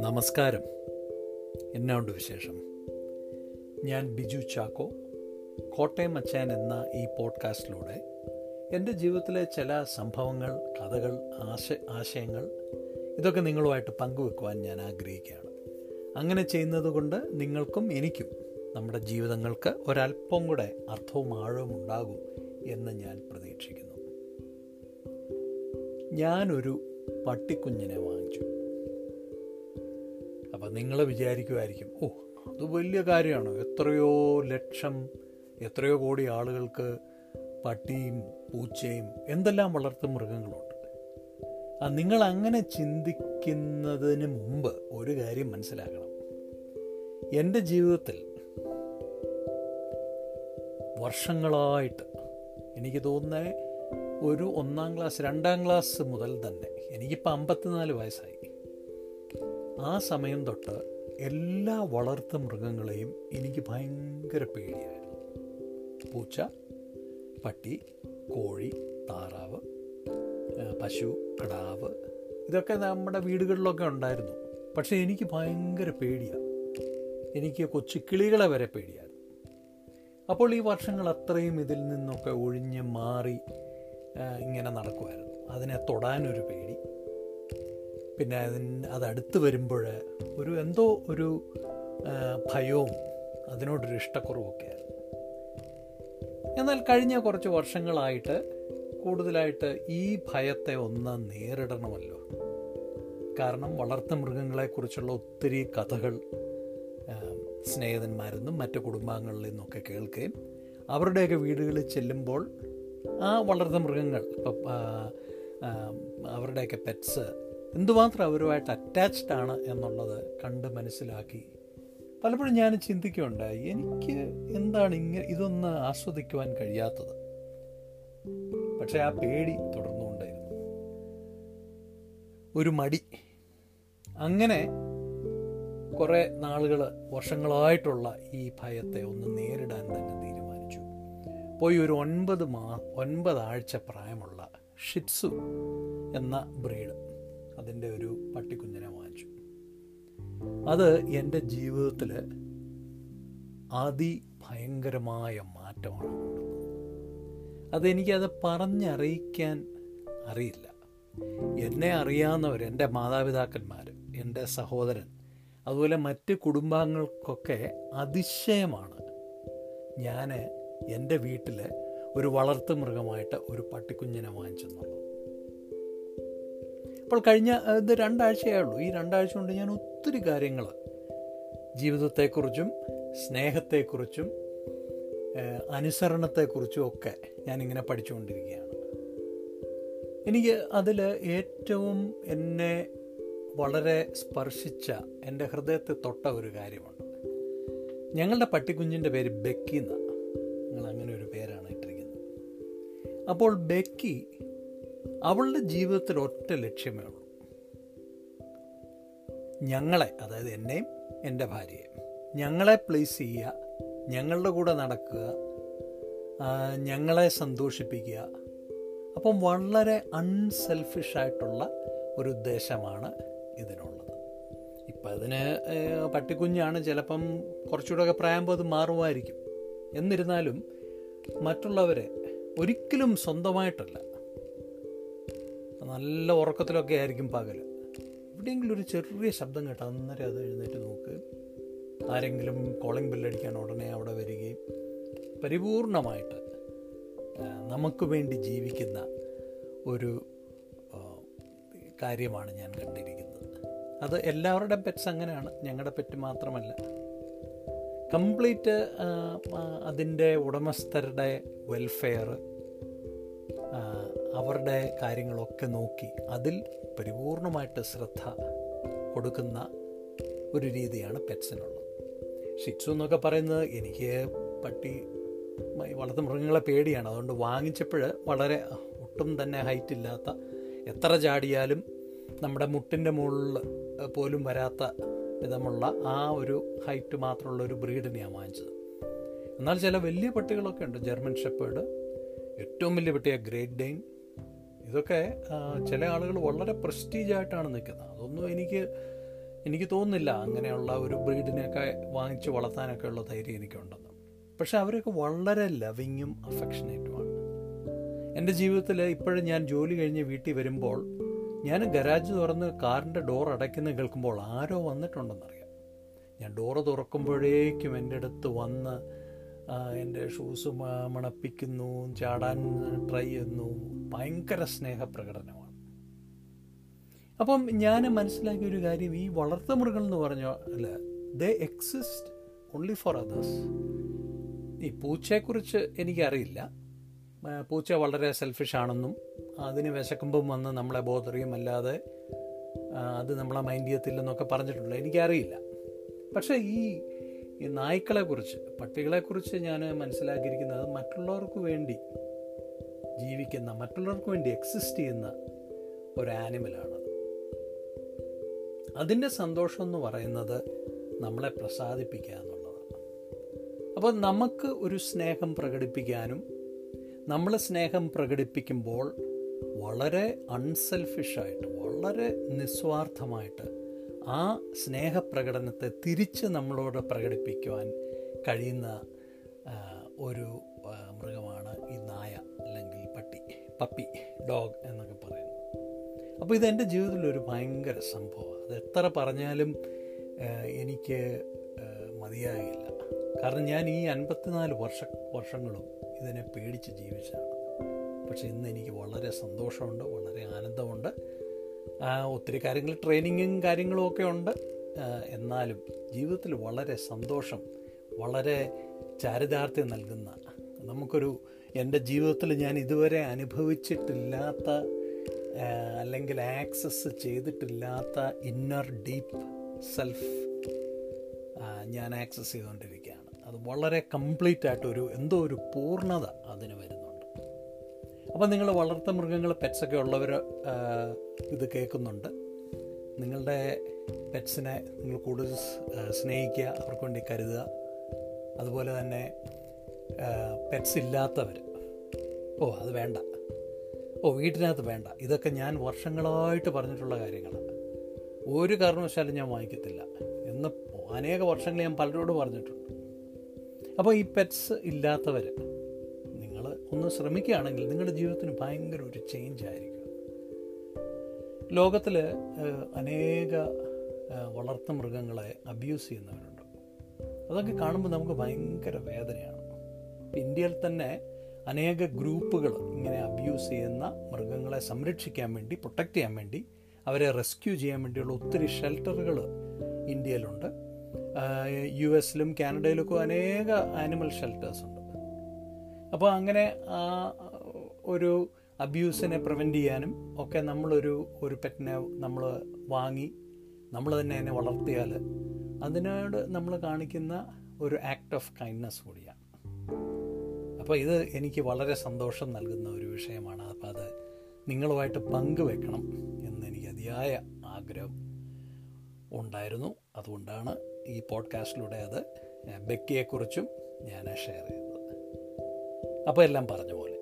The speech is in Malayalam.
നമസ്കാരം. എന്നാ ഉണ്ട് വിശേഷം? ഞാൻ ബിജു ചാക്കോ കോട്ടയം അച്ചാൻ എന്ന ഈ പോഡ്കാസ്റ്റിലൂടെ എന്റെ ജീവിതത്തിലെ ചില സംഭവങ്ങൾ കഥകൾ ആശ ആശയങ്ങൾ ഇതൊക്കെ നിങ്ങളുമായിട്ട് പങ്കുവെക്കുവാൻ ഞാൻ ആഗ്രഹിക്കുകയാണ്. അങ്ങനെ ചെയ്യുന്നത് കൊണ്ട് നിങ്ങൾക്കും എനിക്കും നമ്മുടെ ജീവിതങ്ങൾക്ക് ഒരല്പം കൂടെ അർത്ഥവും ആഴവും ഉണ്ടാകും എന്ന് ഞാൻ പ്രതീക്ഷിക്കുന്നു. ഞാനൊരു പട്ടിക്കുഞ്ഞിനെ വാങ്ങിച്ചു. അപ്പം നിങ്ങൾ വിചാരിക്കുമായിരിക്കും ഓ അത് വലിയ കാര്യമാണ്? എത്രയോ ലക്ഷം എത്രയോ കോടി ആളുകൾക്ക് പട്ടിയും പൂച്ചയും എന്തെല്ലാം വളർത്തു മൃഗങ്ങളുണ്ട്. ആ നിങ്ങൾ അങ്ങനെ ചിന്തിക്കുന്നതിന് മുമ്പ് ഒരു കാര്യം മനസ്സിലാക്കണം. എന്റെ ജീവിതത്തിൽ വർഷങ്ങളായിട്ട് എനിക്ക് തോന്നുന്നത് ഒരു ഒന്നാം ക്ലാസ് രണ്ടാം ക്ലാസ് മുതൽ തന്നെ. എനിക്കിപ്പോൾ അമ്പത്തിനാല് വയസ്സായി. ആ സമയം തൊട്ട് എല്ലാ വളർത്തു മൃഗങ്ങളെയും എനിക്ക് ഭയങ്കര പേടിയായിരുന്നു. പൂച്ച പട്ടി കോഴി താറാവ് പശു കിടാവ് ഇതൊക്കെ നമ്മുടെ വീടുകളിലൊക്കെ ഉണ്ടായിരുന്നു. പക്ഷേ എനിക്ക് ഭയങ്കര പേടിയാണ് എനിക്ക് കൊച്ചു കിളികളെ വരെ പേടിയായിരുന്നു. അപ്പോൾ ഈ വർഷങ്ങൾ അത്രയും ഇതിൽ നിന്നൊക്കെ ഒഴിഞ്ഞ് മാറി ഇങ്ങനെ നടക്കുമായിരുന്നു. അതിനെ തൊടാനൊരു പേടി. പിന്നെ അതിന് അതടുത്ത് വരുമ്പോൾ ഒരു എന്തോ ഒരു ഭയവും അതിനോടൊരു ഇഷ്ടക്കുറവൊക്കെ ആയിരുന്നു. എന്നാൽ കഴിഞ്ഞ കുറച്ച് വർഷങ്ങളായിട്ട് കൂടുതലായിട്ട് ഈ ഭയത്തെ ഒന്ന് നേരിടണമല്ലോ. കാരണം വളർത്തു മൃഗങ്ങളെക്കുറിച്ചുള്ള ഒത്തിരി കഥകൾ സ്നേഹിതന്മാരെന്നും മറ്റു കുടുംബാംഗങ്ങളിൽ നിന്നൊക്കെ കേൾക്കുകയും അവരുടെയൊക്കെ വീടുകളിൽ ചെല്ലുമ്പോൾ ആ വളർന്ന മൃഗങ്ങൾ ഇപ്പം അവരുടെയൊക്കെ പെറ്റ്സ് എന്തുമാത്രം അവരുമായിട്ട് അറ്റാച്ച്ഡ് ആണ് എന്നുള്ളത് കണ്ട് മനസ്സിലാക്കി പലപ്പോഴും ഞാൻ ചിന്തിക്കുകയുണ്ടായി എനിക്ക് എന്താണ് ഇങ്ങനെ ഇതൊന്ന് ആസ്വദിക്കുവാൻ കഴിയാത്തത്. പക്ഷെ ആ പേടി തുടർന്നുകൊണ്ടായിരുന്നു. ഒരു മടി. അങ്ങനെ കുറേ നാളുകൾ വർഷങ്ങളായിട്ടുള്ള ഈ ഭയത്തെ ഒന്ന് നേരിടാൻ തന്നെ പോയി ഒരു ഒൻപത് മാ ഒൻപതാഴ്ച പ്രായമുള്ള ഷിറ്റ്സു എന്ന ബ്രീഡ് അതിന്റെ ഒരു പട്ടിക്കുഞ്ഞിനെ വാങ്ങിച്ചു. അത് എന്റെ ജീവിതത്തിൽ അതിഭയങ്കരമായ മാറ്റമാണ് അതെനിക്കത് പറഞ്ഞറിയിക്കാൻ അറിയില്ല. എന്നെ അറിയാവുന്നവർ എന്റെ മാതാപിതാക്കന്മാർ എന്റെ സഹോദരൻ അതുപോലെ മറ്റ് കുടുംബാംഗങ്ങൾക്കൊക്കെ അതിശയമാണ്. ഞാൻ എന്റെ വീട്ടിൽ ഒരു വളർത്തു മൃഗമായിട്ട് ഒരു പട്ടിക്കുഞ്ഞിനെ വാങ്ങിച്ചെന്നുള്ളത് അപ്പോൾ കഴിഞ്ഞ ഇത് രണ്ടാഴ്ചയേ ഉള്ളൂ. ഈ രണ്ടാഴ്ച കൊണ്ട് ഞാൻ ഒത്തിരി കാര്യങ്ങൾ ജീവിതത്തെക്കുറിച്ചും സ്നേഹത്തെക്കുറിച്ചും അനുസരണത്തെക്കുറിച്ചും ഒക്കെ ഞാനിങ്ങനെ പഠിച്ചുകൊണ്ടിരിക്കുകയാണ്. എനിക്ക് അതിൽ ഏറ്റവും എന്നെ വളരെ സ്പർശിച്ച എന്റെ ഹൃദയത്തെ തൊട്ട ഒരു കാര്യമുണ്ട്. ഞങ്ങളുടെ പട്ടിക്കുഞ്ഞിന്റെ പേര് ബെക്കി എന്നാണ് ഞങ്ങൾ അങ്ങനെ ഒരു പേരാണ് ഇട്ടിരിക്കുന്നത്. അപ്പോൾ ബെക്കി അവളുടെ ജീവിതത്തിൽ ഒറ്റ ലക്ഷ്യമേ ഉള്ളൂ. ഞങ്ങളെ അതായത് എന്നെയും എന്റെ ഭാര്യയെ ഞങ്ങളെ പ്ലേസ് ചെയ്യുക ഞങ്ങളുടെ കൂടെ നടക്കുക ഞങ്ങളെ സന്തോഷിപ്പിക്കുക. അപ്പം വളരെ അൺസെൽഫിഷായിട്ടുള്ള ഒരു ഉദ്ദേശമാണ് ഇതിനുള്ളത്. ഇപ്പം അതിന് പട്ടിക്കുഞ്ഞാണ് ചിലപ്പം കുറച്ചുകൂടെയൊക്കെ പ്രായമ്പോൾ അത് മാറുമായിരിക്കും. എന്നിരുന്നാലും മറ്റുള്ളവരെ ഒരിക്കലും സ്വന്തമായിട്ടല്ല. നല്ല ഉറക്കത്തിലൊക്കെ ആയിരിക്കും പകൽ എവിടെയെങ്കിലും ഒരു ചെറിയ ശബ്ദം കേട്ടോ അന്നേരം അത് എഴുന്നേറ്റ് നോക്ക്. ആരെങ്കിലും കോളിംഗ് ബില്ലടിക്കാൻ ഉടനെ അവിടെ വരികയും പരിപൂർണമായിട്ട് നമുക്ക് വേണ്ടി ജീവിക്കുന്ന ഒരു കാര്യമാണ് ഞാൻ കണ്ടിരിക്കുന്നത്. അത് എല്ലാവരുടെയും പെറ്റ്സ് അങ്ങനെയാണ്. ഞങ്ങളുടെ പെറ്റ് മാത്രമല്ല. കംപ്ലീറ്റ് അതിന്റെ ഉടമസ്ഥരുടെ വെൽഫെയർ അവരുടെ കാര്യങ്ങളൊക്കെ നോക്കി അതിൽ പരിപൂർണമായിട്ട് ശ്രദ്ധ കൊടുക്കുന്ന ഒരു രീതിയാണ് പെറ്റ്സിനുള്ളത്. ഷിറ്റ്സു എന്നൊക്കെ പറയുന്നത് എനിക്ക് പട്ടി വളർത്തു മൃഗങ്ങളെ പേടിയാണ്. അതുകൊണ്ട് വാങ്ങിച്ചപ്പോൾ വളരെ ഒട്ടും തന്നെ ഹൈറ്റ് ഇല്ലാത്ത എത്ര ചാടിയാലും നമ്മുടെ മുട്ടിന്റെ മുകളിൽ പോലും വരാത്ത വിധമുള്ള ആ ഒരു ഹൈറ്റ് മാത്രമുള്ള ഒരു ബ്രീഡിനെയാണ് വാങ്ങിച്ചത്. എന്നാൽ ചില വലിയ പട്ടികളൊക്കെ ഉണ്ട്. ജർമ്മൻ ഷെപ്പേഡ് ഏറ്റവും വലിയ പട്ടിയ ഗ്രേറ്റ് ഡെയിൻ ഇതൊക്കെ ചില ആളുകൾ വളരെ പ്രസ്റ്റീജായിട്ടാണ് നിൽക്കുന്നത്. അതൊന്നും എനിക്ക് എനിക്ക് തോന്നുന്നില്ല അങ്ങനെയുള്ള ഒരു ബ്രീഡിനെയൊക്കെ വാങ്ങിച്ച് വളർത്താനൊക്കെ ഉള്ള ധൈര്യം എനിക്കുണ്ടെന്ന് പക്ഷെ അവരൊക്കെ വളരെ ലവിങ്ങും അഫെക്ഷനേറ്റുമാണ് എന്റെ ജീവിതത്തിൽ ഇപ്പോഴും ഞാൻ ജോലി കഴിഞ്ഞ് വീട്ടിൽ വരുമ്പോൾ ഞാൻ ഗരാജ് തുറന്ന് കാറിന്റെ ഡോർ അടയ്ക്കുന്ന കേൾക്കുമ്പോൾ ആരോ വന്നിട്ടുണ്ടെന്നറിയാം. ഞാൻ ഡോറ് തുറക്കുമ്പോഴേക്കും എന്റെ അടുത്ത് വന്ന് എന്റെ ഷൂസ് മണപ്പിക്കുന്നു ചാടാൻ ട്രൈ ചെയ്യുന്നു. ഭയങ്കര സ്നേഹപ്രകടനമാണ്. അപ്പം ഞാൻ മനസ്സിലാക്കിയ ഒരു കാര്യം ഈ വളർത്തുമൃഗങ്ങൾ എന്ന് പറഞ്ഞ അല്ല they exist only for others ഈ പൂച്ചയെക്കുറിച്ച് എനിക്കറിയില്ല. പൂച്ച വളരെ സെൽഫിഷ് ആണെന്നും അതിന് വിശക്കുമ്പം വന്ന് നമ്മളെ ബോധറിയും അല്ലാതെ അത് നമ്മളെ മൈൻഡ് ചെയ്യത്തില്ലെന്നൊക്കെ പറഞ്ഞിട്ടുണ്ട്. എനിക്കറിയില്ല. പക്ഷേ ഈ നായ്ക്കളെക്കുറിച്ച് പട്ടികളെക്കുറിച്ച് ഞാൻ മനസ്സിലാക്കിയിരിക്കുന്നത് മറ്റുള്ളവർക്ക് വേണ്ടി ജീവിക്കുന്ന മറ്റുള്ളവർക്ക് വേണ്ടി എക്സിസ്റ്റ് ചെയ്യുന്ന ഒരു ആനിമലാണ് അതിന്റെ സന്തോഷം എന്ന് പറയുന്നത് നമ്മളെ പ്രസാദിപ്പിക്കുക എന്നുള്ളതാണ്. അപ്പോൾ നമുക്ക് ഒരു സ്നേഹം പ്രകടിപ്പിക്കാനും നമ്മൾ സ്നേഹം പ്രകടിപ്പിക്കുമ്പോൾ വളരെ അൺസെൽഫിഷായിട്ട് വളരെ നിസ്വാർത്ഥമായിട്ട് ആ സ്നേഹപ്രകടനത്തെ തിരിച്ച് നമ്മളോട് പ്രകടിപ്പിക്കുവാൻ കഴിയുന്ന ഒരു മൃഗമാണ് ഈ നായ അല്ലെങ്കിൽ പട്ടി. പപ്പി ഡോഗ് എന്നൊക്കെ പറയുന്നത്. അപ്പോൾ ഇതെന്റെ ജീവിതത്തിൽ ഒരു ഭയങ്കര സംഭവമാണ്. അത് എത്ര പറഞ്ഞാലും എനിക്ക് മതിയാകില്ല കാരണം ഞാൻ ഈ അൻപത്തിനാല് വർഷ വർഷങ്ങളും ഇതിനെ പേടിച്ച് ജീവിച്ചതാണ് പക്ഷെ ഇന്ന് എനിക്ക് വളരെ സന്തോഷമുണ്ട് വളരെ ആനന്ദമുണ്ട്. ഒത്തിരി കാര്യങ്ങൾ ട്രെയിനിങ്ങും കാര്യങ്ങളും ഒക്കെ ഉണ്ട്. എന്നാലും ജീവിതത്തിൽ വളരെ സന്തോഷം വളരെ ചാരിതാർത്ഥ്യം നൽകുന്ന നമുക്കൊരു എന്റെ ജീവിതത്തിൽ ഞാൻ ഇതുവരെ അനുഭവിച്ചിട്ടില്ലാത്ത അല്ലെങ്കിൽ ആക്സസ് ചെയ്തിട്ടില്ലാത്ത ഇന്നർ ഡീപ്പ് സെൽഫ് ഞാൻ ആക്സസ് ചെയ്തുകൊണ്ടിരിക്കുകയാണ് അത് വളരെ കംപ്ലീറ്റ് ആയിട്ടൊരു എന്തോ ഒരു പൂർണത അതിന് വരുന്നുണ്ട്. അപ്പോൾ നിങ്ങൾ വളർത്ത മൃഗങ്ങൾ പെറ്റ്സൊക്കെ ഉള്ളവർ ഇത് കേൾക്കുന്നുണ്ട്. നിങ്ങളുടെ പെറ്റ്സിനെ നിങ്ങൾ കൂടുതൽ സ്നേഹിക്കുക അവർക്ക് വേണ്ടി കരുതുക. അതുപോലെ തന്നെ പെറ്റ്സ് ഇല്ലാത്തവർ ഓ അത് വേണ്ട. ഓ വീട്ടിനകത്ത് വേണ്ട. ഇതൊക്കെ ഞാൻ വർഷങ്ങളായിട്ട് പറഞ്ഞിട്ടുള്ള കാര്യങ്ങളാണ് ഒരു കാരണവശാലും ഞാൻ വാങ്ങിക്കത്തില്ല. എന്ന് അനേക വർഷങ്ങൾ ഞാൻ പലരോട് പറഞ്ഞിട്ടുണ്ട്. അപ്പോൾ ഈ പെറ്റ്സ് ഇല്ലാത്തവർ നിങ്ങൾ ഒന്ന് ശ്രമിക്കുകയാണെങ്കിൽ നിങ്ങളുടെ ജീവിതത്തിന് ഭയങ്കര ഒരു ചേഞ്ച് ആയിരിക്കും. ലോകത്തിൽ അനേക വളർത്തു മൃഗങ്ങളെ അബ്യൂസ് ചെയ്യുന്നവരുണ്ട്. അതൊക്കെ കാണുമ്പോൾ നമുക്ക് ഭയങ്കര വേദനയാണ്. ഇന്ത്യയിൽ തന്നെ അനേക ഗ്രൂപ്പുകൾ ഇങ്ങനെ അബ്യൂസ് ചെയ്യുന്ന മൃഗങ്ങളെ സംരക്ഷിക്കാൻ വേണ്ടി പ്രൊട്ടക്റ്റ് ചെയ്യാൻ വേണ്ടി അവരെ റെസ്ക്യൂ ചെയ്യാൻ വേണ്ടിയുള്ള ഒത്തിരി ഷെൽട്ടറുകൾ ഇന്ത്യയിലുണ്ട്. യു എസിലും കാനഡയിലൊക്കെ അനേക ആനിമൽ ഷെൽട്ടേഴ്സ് ഉണ്ട്. അപ്പോൾ അങ്ങനെ ആ ഒരു അബ്യൂസിനെ പ്രിവെന്റ് ചെയ്യാനും ഒക്കെ നമ്മളൊരു ഒരു പെറ്റിനെ നമ്മൾ വാങ്ങി നമ്മൾ തന്നെ അതിനെ വളർത്തിയാൽ അതിനോട് നമ്മൾ കാണിക്കുന്ന ഒരു ആക്ട് ഓഫ് കൈൻഡ്നെസ് കൂടിയാണ്. അപ്പോൾ ഇത് എനിക്ക് വളരെ സന്തോഷം നൽകുന്ന ഒരു വിഷയമാണ്. അപ്പോൾ അത് നിങ്ങളുമായിട്ട് പങ്കുവെക്കണം എന്ന് എനിക്ക് അതിയായ ആഗ്രഹം ഉണ്ടായിരുന്നു. അതുകൊണ്ടാണ് ഈ പോഡ്കാസ്റ്റിലൂടെ അത് ബെക്കിയെക്കുറിച്ചും ഞാൻ ഷെയർ ചെയ്തത് അപ്പോൾ എല്ലാം പറഞ്ഞ പോലെ.